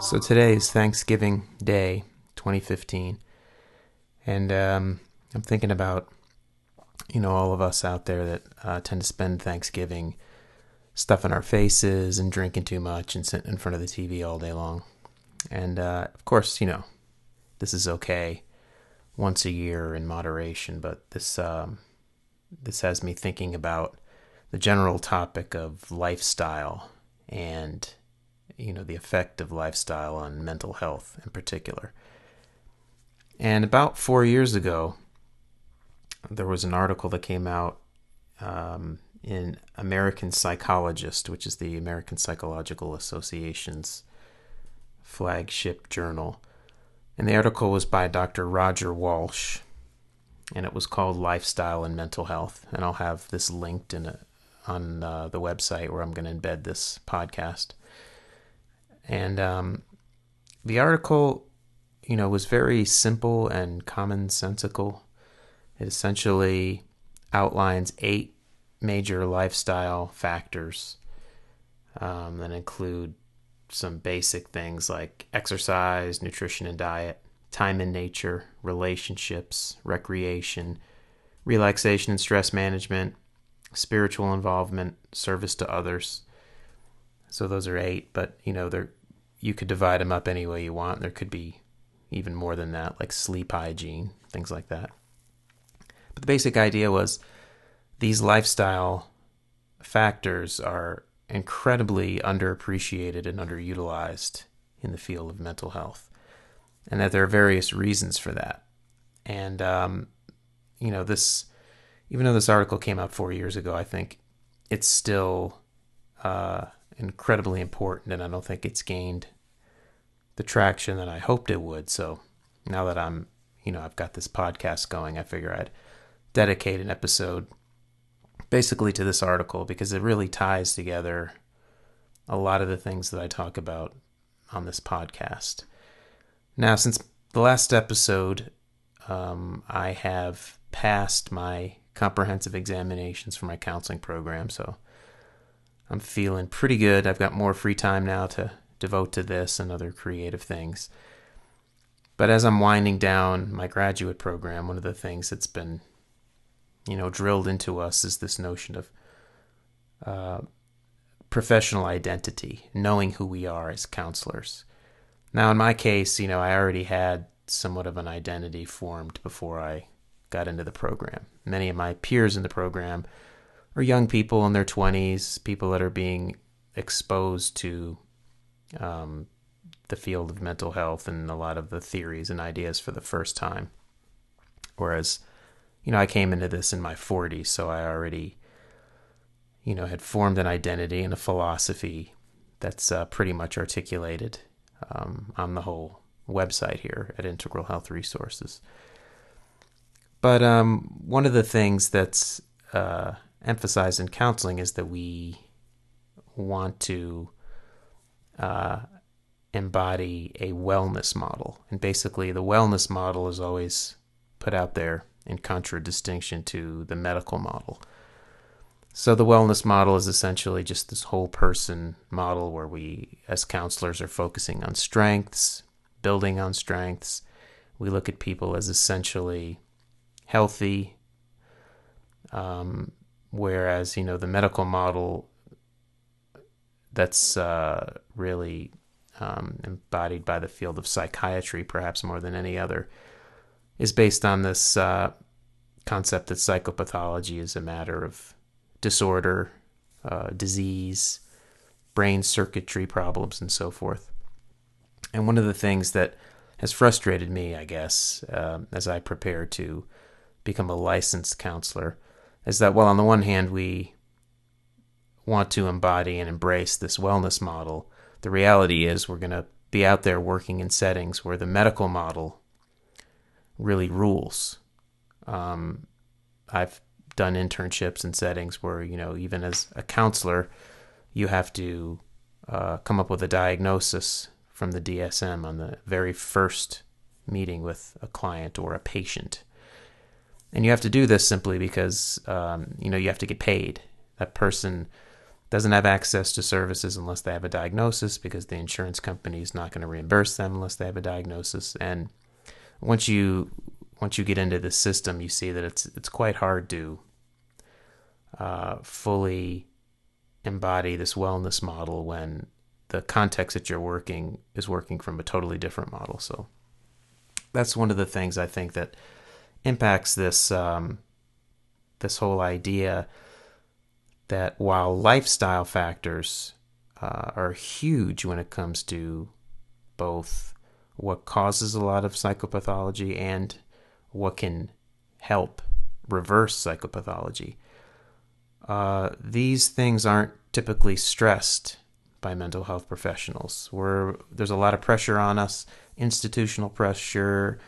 So today is Thanksgiving Day 2015. And um, I'm thinking about, you know, all of us out there that uh, tend to spend Thanksgiving stuffing our faces and drinking too much and sitting in front of the TV all day long. And uh, of course, you know, this is okay once a year in moderation, but this um, this has me thinking about the general topic of lifestyle and you know the effect of lifestyle on mental health in particular. And about four years ago, there was an article that came out um, in American Psychologist, which is the American Psychological Association's flagship journal. And the article was by Dr. Roger Walsh, and it was called Lifestyle and Mental Health. And I'll have this linked in a, on uh, the website where I'm going to embed this podcast. And um, the article, you know, was very simple and commonsensical. It essentially outlines eight major lifestyle factors um, that include some basic things like exercise, nutrition and diet, time in nature, relationships, recreation, relaxation and stress management, spiritual involvement, service to others. So those are eight, but you know, they're you could divide them up any way you want. There could be even more than that, like sleep hygiene, things like that. But the basic idea was these lifestyle factors are incredibly underappreciated and underutilized in the field of mental health, and that there are various reasons for that. And um, you know, this even though this article came out four years ago, I think it's still uh, incredibly important, and I don't think it's gained the traction that I hoped it would. So now that I'm, you know, I've got this podcast going, I figure I'd dedicate an episode basically to this article because it really ties together a lot of the things that I talk about on this podcast. Now, since the last episode, um, I have passed my comprehensive examinations for my counseling program, so I'm feeling pretty good. I've got more free time now to devote to this and other creative things. But as I'm winding down my graduate program, one of the things that's been you know, drilled into us is this notion of uh, professional identity, knowing who we are as counselors. Now, in my case, you know, I already had somewhat of an identity formed before I got into the program. Many of my peers in the program are young people in their 20s, people that are being exposed to um, the field of mental health and a lot of the theories and ideas for the first time. Whereas you know, I came into this in my 40s, so I already, you know, had formed an identity and a philosophy that's uh, pretty much articulated um, on the whole website here at Integral Health Resources. But um, one of the things that's uh, emphasized in counseling is that we want to uh, embody a wellness model. And basically, the wellness model is always put out there in contradistinction to the medical model. So, the wellness model is essentially just this whole person model where we, as counselors, are focusing on strengths, building on strengths. We look at people as essentially healthy, um, whereas, you know, the medical model that's uh, really um, embodied by the field of psychiatry, perhaps more than any other, is based on this uh, concept that psychopathology is a matter of disorder, uh, disease, brain circuitry problems, and so forth. And one of the things that has frustrated me, I guess, uh, as I prepare to become a licensed counselor, is that, while on the one hand, we want to embody and embrace this wellness model. The reality is, we're going to be out there working in settings where the medical model really rules. Um, I've done internships in settings where you know even as a counselor, you have to uh, come up with a diagnosis from the DSM on the very first meeting with a client or a patient. And you have to do this simply because um, you know you have to get paid. That person doesn't have access to services unless they have a diagnosis because the insurance company is not going to reimburse them unless they have a diagnosis. And once you once you get into the system, you see that it's it's quite hard to uh, fully embody this wellness model when the context that you're working is working from a totally different model. So that's one of the things I think that impacts this um, this whole idea that while lifestyle factors uh, are huge when it comes to both what causes a lot of psychopathology and what can help reverse psychopathology, uh, these things aren't typically stressed by mental health professionals. Where there's a lot of pressure on us, institutional pressure,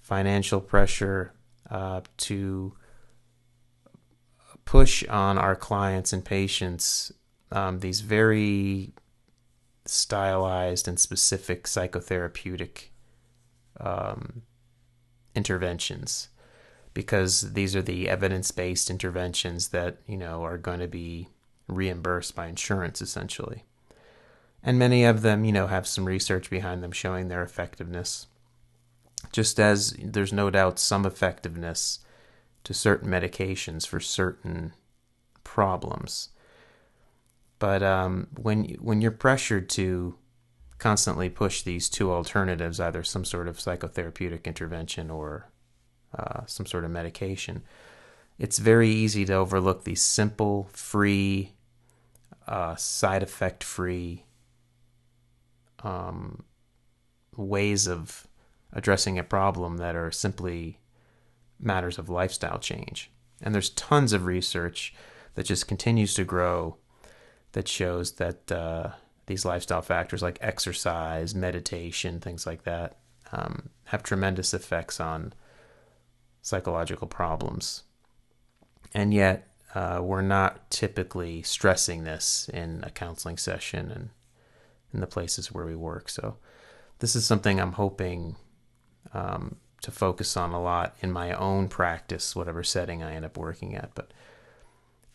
financial pressure, uh, to push on our clients and patients um, these very stylized and specific psychotherapeutic um, interventions. Because these are the evidence-based interventions that you know are going to be reimbursed by insurance essentially. And many of them you know have some research behind them showing their effectiveness just as there's no doubt some effectiveness to certain medications for certain problems. But um, when when you're pressured to constantly push these two alternatives, either some sort of psychotherapeutic intervention or uh, some sort of medication, it's very easy to overlook these simple, free, uh, side effect free um, ways of addressing a problem that are simply matters of lifestyle change. And there's tons of research that just continues to grow that shows that uh, these lifestyle factors like exercise, meditation, things like that um, have tremendous effects on psychological problems. And yet, uh, we're not typically stressing this in a counseling session and in the places where we work. So, this is something I'm hoping um, to focus on a lot in my own practice, whatever setting I end up working at. But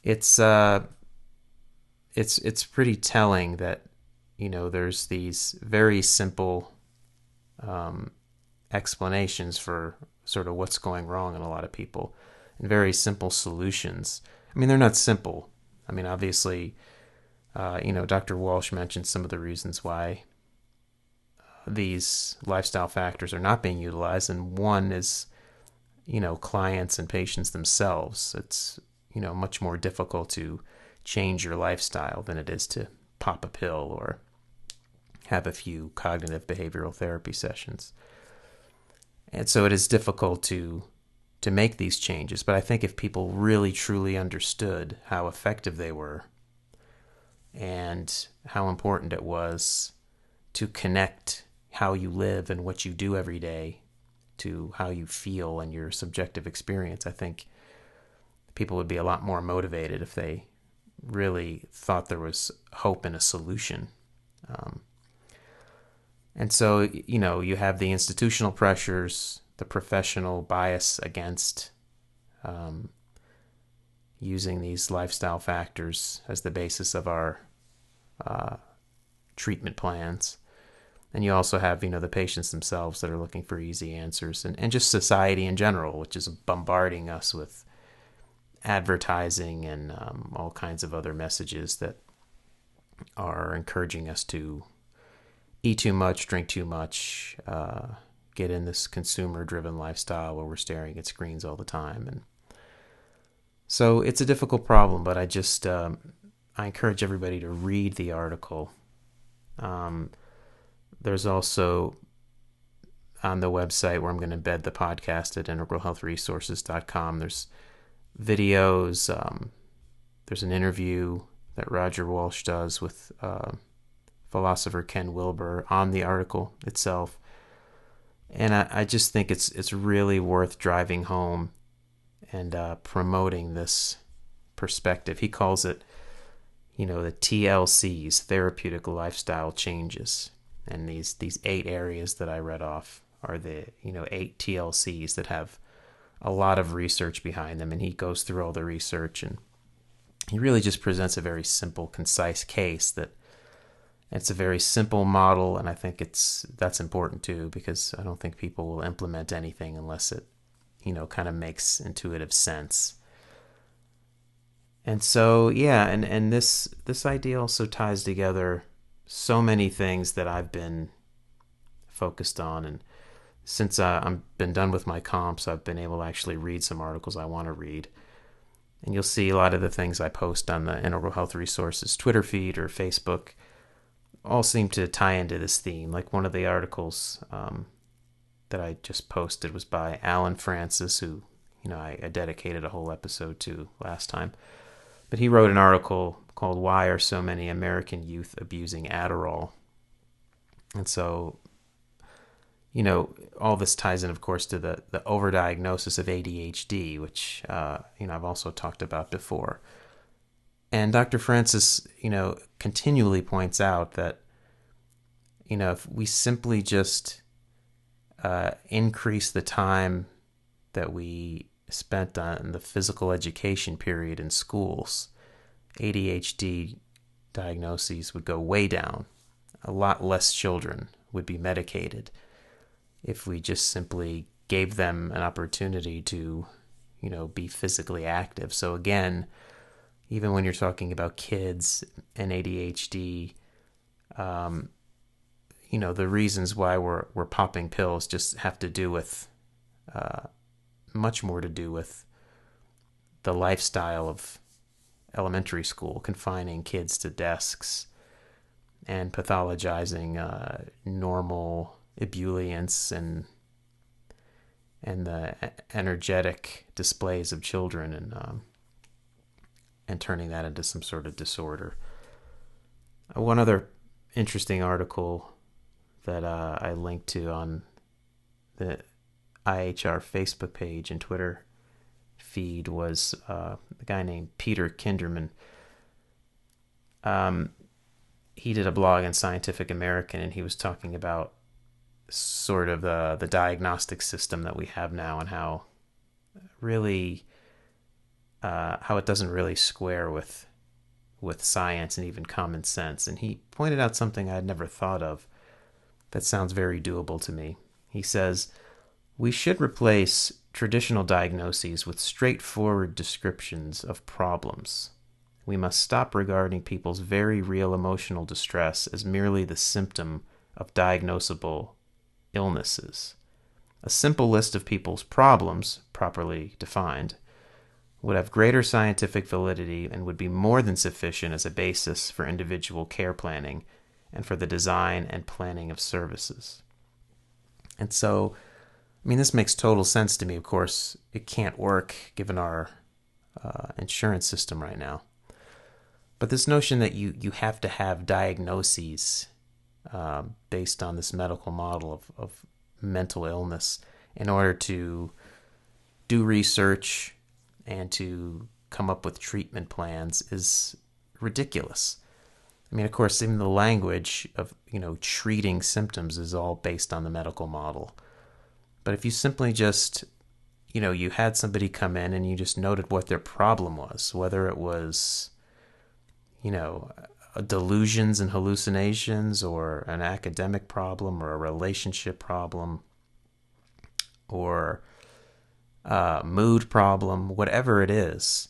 it's uh, it's it's pretty telling that you know there's these very simple um, explanations for sort of what's going wrong in a lot of people, and very simple solutions. I mean, they're not simple. I mean, obviously, uh, you know, Dr. Walsh mentioned some of the reasons why these lifestyle factors are not being utilized, and one is, you know, clients and patients themselves. It's you know much more difficult to change your lifestyle than it is to pop a pill or have a few cognitive behavioral therapy sessions. And so it is difficult to to make these changes, but I think if people really truly understood how effective they were and how important it was to connect how you live and what you do every day to how you feel and your subjective experience, I think people would be a lot more motivated if they really thought there was hope and a solution. Um, and so, you know, you have the institutional pressures, the professional bias against um, using these lifestyle factors as the basis of our uh, treatment plans. And you also have, you know, the patients themselves that are looking for easy answers and, and just society in general, which is bombarding us with advertising and um, all kinds of other messages that are encouraging us to eat too much, drink too much, uh, get in this consumer driven lifestyle where we're staring at screens all the time. And so it's a difficult problem, but I just, um, I encourage everybody to read the article. Um, there's also on the website where I'm going to embed the podcast at integralhealthresources.com. There's videos. Um, there's an interview that Roger Walsh does with uh, philosopher Ken Wilber on the article itself, and I, I just think it's it's really worth driving home and uh, promoting this perspective. He calls it, you know, the TLCs, therapeutic lifestyle changes, and these these eight areas that I read off are the you know eight TLCs that have a lot of research behind them, and he goes through all the research and he really just presents a very simple, concise case that it's a very simple model, and I think it's that's important too because I don't think people will implement anything unless it, you know, kind of makes intuitive sense. And so, yeah, and and this this idea also ties together so many things that I've been focused on, and since uh, I've been done with my comps, I've been able to actually read some articles I want to read. And you'll see a lot of the things I post on the Integral Health Resources Twitter feed or Facebook all seem to tie into this theme. Like one of the articles um, that I just posted was by Allen Frances, who you know I, I dedicated a whole episode to last time. But he wrote an article called "Why Are So Many American Youth Abusing Adderall?" And so, you know, all this ties in, of course, to the the overdiagnosis of ADHD, which uh, you know I've also talked about before. And Dr. Frances, you know, continually points out that, you know, if we simply just uh, increase the time that we spent on the physical education period in schools, ADHD diagnoses would go way down. A lot less children would be medicated if we just simply gave them an opportunity to, you know, be physically active. So again, even when you're talking about kids and ADHD, um, you know, the reasons why we're we're popping pills just have to do with uh, much more to do with the lifestyle of elementary school, confining kids to desks and pathologizing uh, normal ebullience and and the energetic displays of children and um, and turning that into some sort of disorder. One other interesting article that uh, I linked to on the IHR Facebook page and Twitter feed was uh, a guy named Peter Kinderman. Um, he did a blog in Scientific American, and he was talking about sort of the the diagnostic system that we have now and how really uh, how it doesn't really square with with science and even common sense. And he pointed out something I had never thought of that sounds very doable to me. He says, We should replace traditional diagnoses with straightforward descriptions of problems. We must stop regarding people's very real emotional distress as merely the symptom of diagnosable illnesses. A simple list of people's problems, properly defined, would have greater scientific validity and would be more than sufficient as a basis for individual care planning and for the design and planning of services. And so, I mean, this makes total sense to me. Of course, it can't work given our uh, insurance system right now. But this notion that you, you have to have diagnoses uh, based on this medical model of, of mental illness in order to do research and to come up with treatment plans is ridiculous. I mean, of course, even the language of, you know, treating symptoms is all based on the medical model. But if you simply just, you know, you had somebody come in and you just noted what their problem was, whether it was, you know, delusions and hallucinations or an academic problem or a relationship problem or mood problem, whatever it is,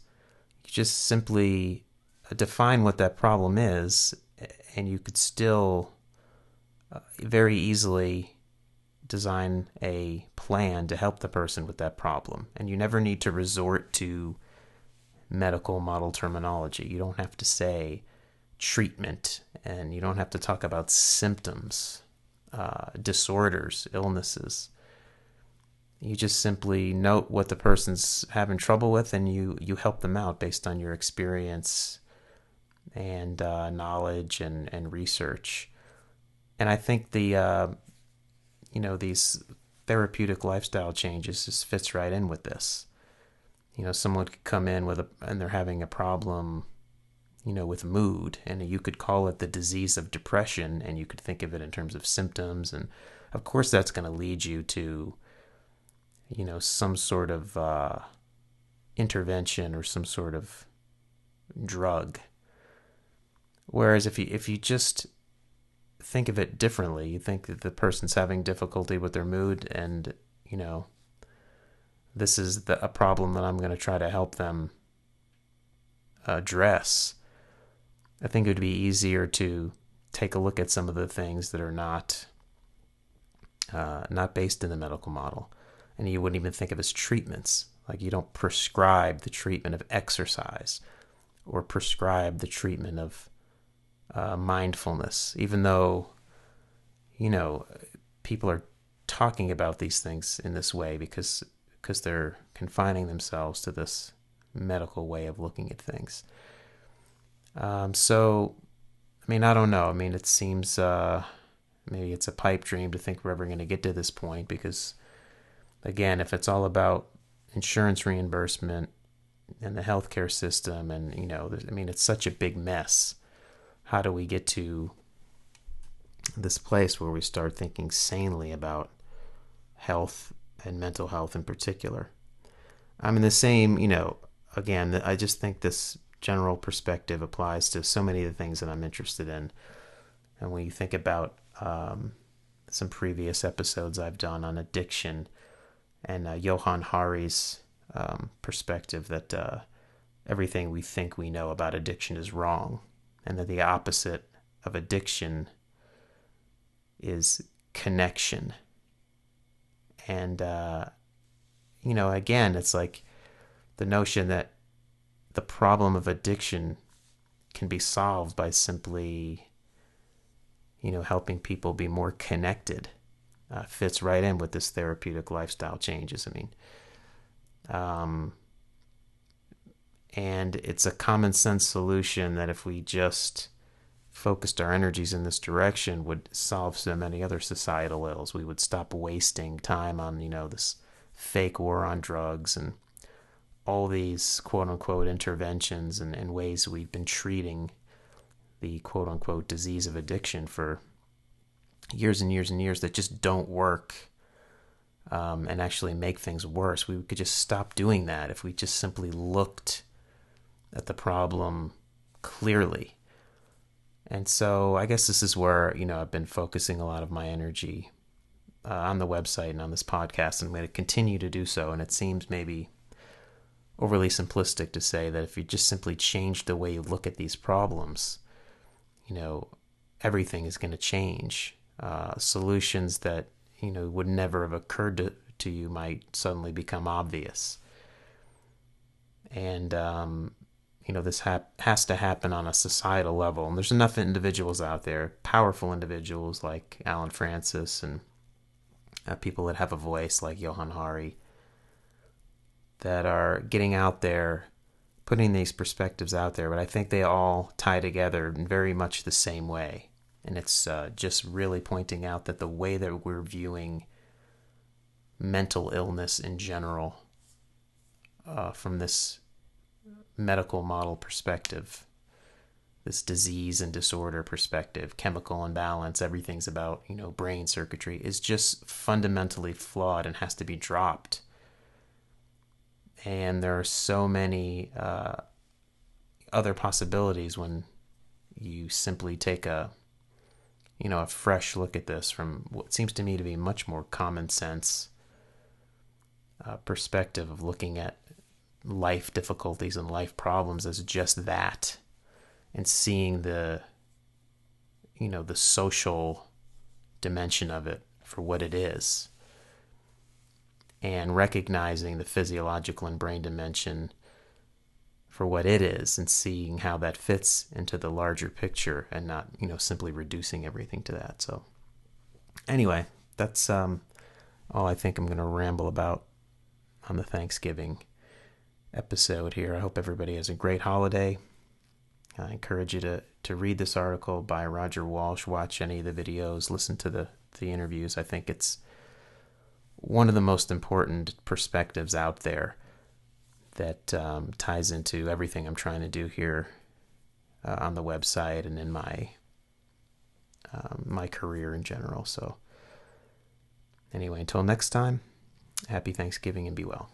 you just simply define what that problem is, and you could still uh, very easily design a plan to help the person with that problem. And you never need to resort to medical model terminology. You don't have to say treatment, and you don't have to talk about symptoms, uh, disorders, illnesses you just simply note what the person's having trouble with and you you help them out based on your experience and uh, knowledge and and research and i think the uh, you know these therapeutic lifestyle changes just fits right in with this you know someone could come in with a and they're having a problem you know with mood and you could call it the disease of depression and you could think of it in terms of symptoms and of course that's going to lead you to you know, some sort of uh, intervention or some sort of drug. Whereas if you if you just think of it differently, you think that the person's having difficulty with their mood and, you know, this is the, a problem that I'm going to try to help them address. I think it would be easier to take a look at some of the things that are not uh, not based in the medical model, and you wouldn't even think of as treatments. Like you don't prescribe the treatment of exercise or prescribe the treatment of uh, mindfulness, even though, you know, people are talking about these things in this way because because they're confining themselves to this medical way of looking at things. Um, so, I mean, I don't know. I mean, it seems uh, maybe it's a pipe dream to think we're ever going to get to this point because, again, if it's all about insurance reimbursement and the healthcare system, and you know, I mean, it's such a big mess. How do we get to this place where we start thinking sanely about health and mental health in particular? I'm in the same, you know, again, I just think this general perspective applies to so many of the things that I'm interested in. And when you think about um, some previous episodes I've done on addiction and uh, Johann Hari's um, perspective that uh, everything we think we know about addiction is wrong, and that the opposite of addiction is connection. And, uh, you know, again, it's like the notion that the problem of addiction can be solved by simply, you know, helping people be more connected uh, fits right in with this therapeutic lifestyle changes. I mean, um, and it's a common sense solution that if we just focused our energies in this direction would solve so many other societal ills. We would stop wasting time on, you know, this fake war on drugs and all these quote unquote interventions and, and ways we've been treating the quote unquote disease of addiction for years and years and years that just don't work um, and actually make things worse. We could just stop doing that if we just simply looked at the problem clearly. And so I guess this is where, you know, I've been focusing a lot of my energy uh, on the website and on this podcast, and I'm going to continue to do so. And it seems maybe overly simplistic to say that if you just simply change the way you look at these problems, you know, everything is going to change. Uh, solutions that you know would never have occurred to, to you might suddenly become obvious. And um, you know this hap- has to happen on a societal level, and there's enough individuals out there, powerful individuals like allen frances and uh, people that have a voice like Johann Hari that are getting out there, putting these perspectives out there, but I think they all tie together in very much the same way. And it's uh, just really pointing out that the way that we're viewing mental illness in general uh, from this medical model perspective, this disease and disorder perspective, chemical imbalance, everything's about, you know, brain circuitry, is just fundamentally flawed and has to be dropped. And there are so many uh, other possibilities when you simply take a you know a fresh look at this from what seems to me to be much more common sense uh, perspective of looking at life difficulties and life problems as just that and seeing the you know the social dimension of it for what it is and recognizing the physiological and brain dimension for what it is and seeing how that fits into the larger picture and not, you know, simply reducing everything to that. So anyway, that's um, all I think I'm going to ramble about on the Thanksgiving episode here. I hope everybody has a great holiday. I encourage you to, to read this article by Roger Walsh, watch any of the videos, listen to the, the interviews. I think it's one of the most important perspectives out there that um, ties into everything I'm trying to do here uh, on the website and in my um, my career in general. So, anyway, until next time, happy Thanksgiving and be well.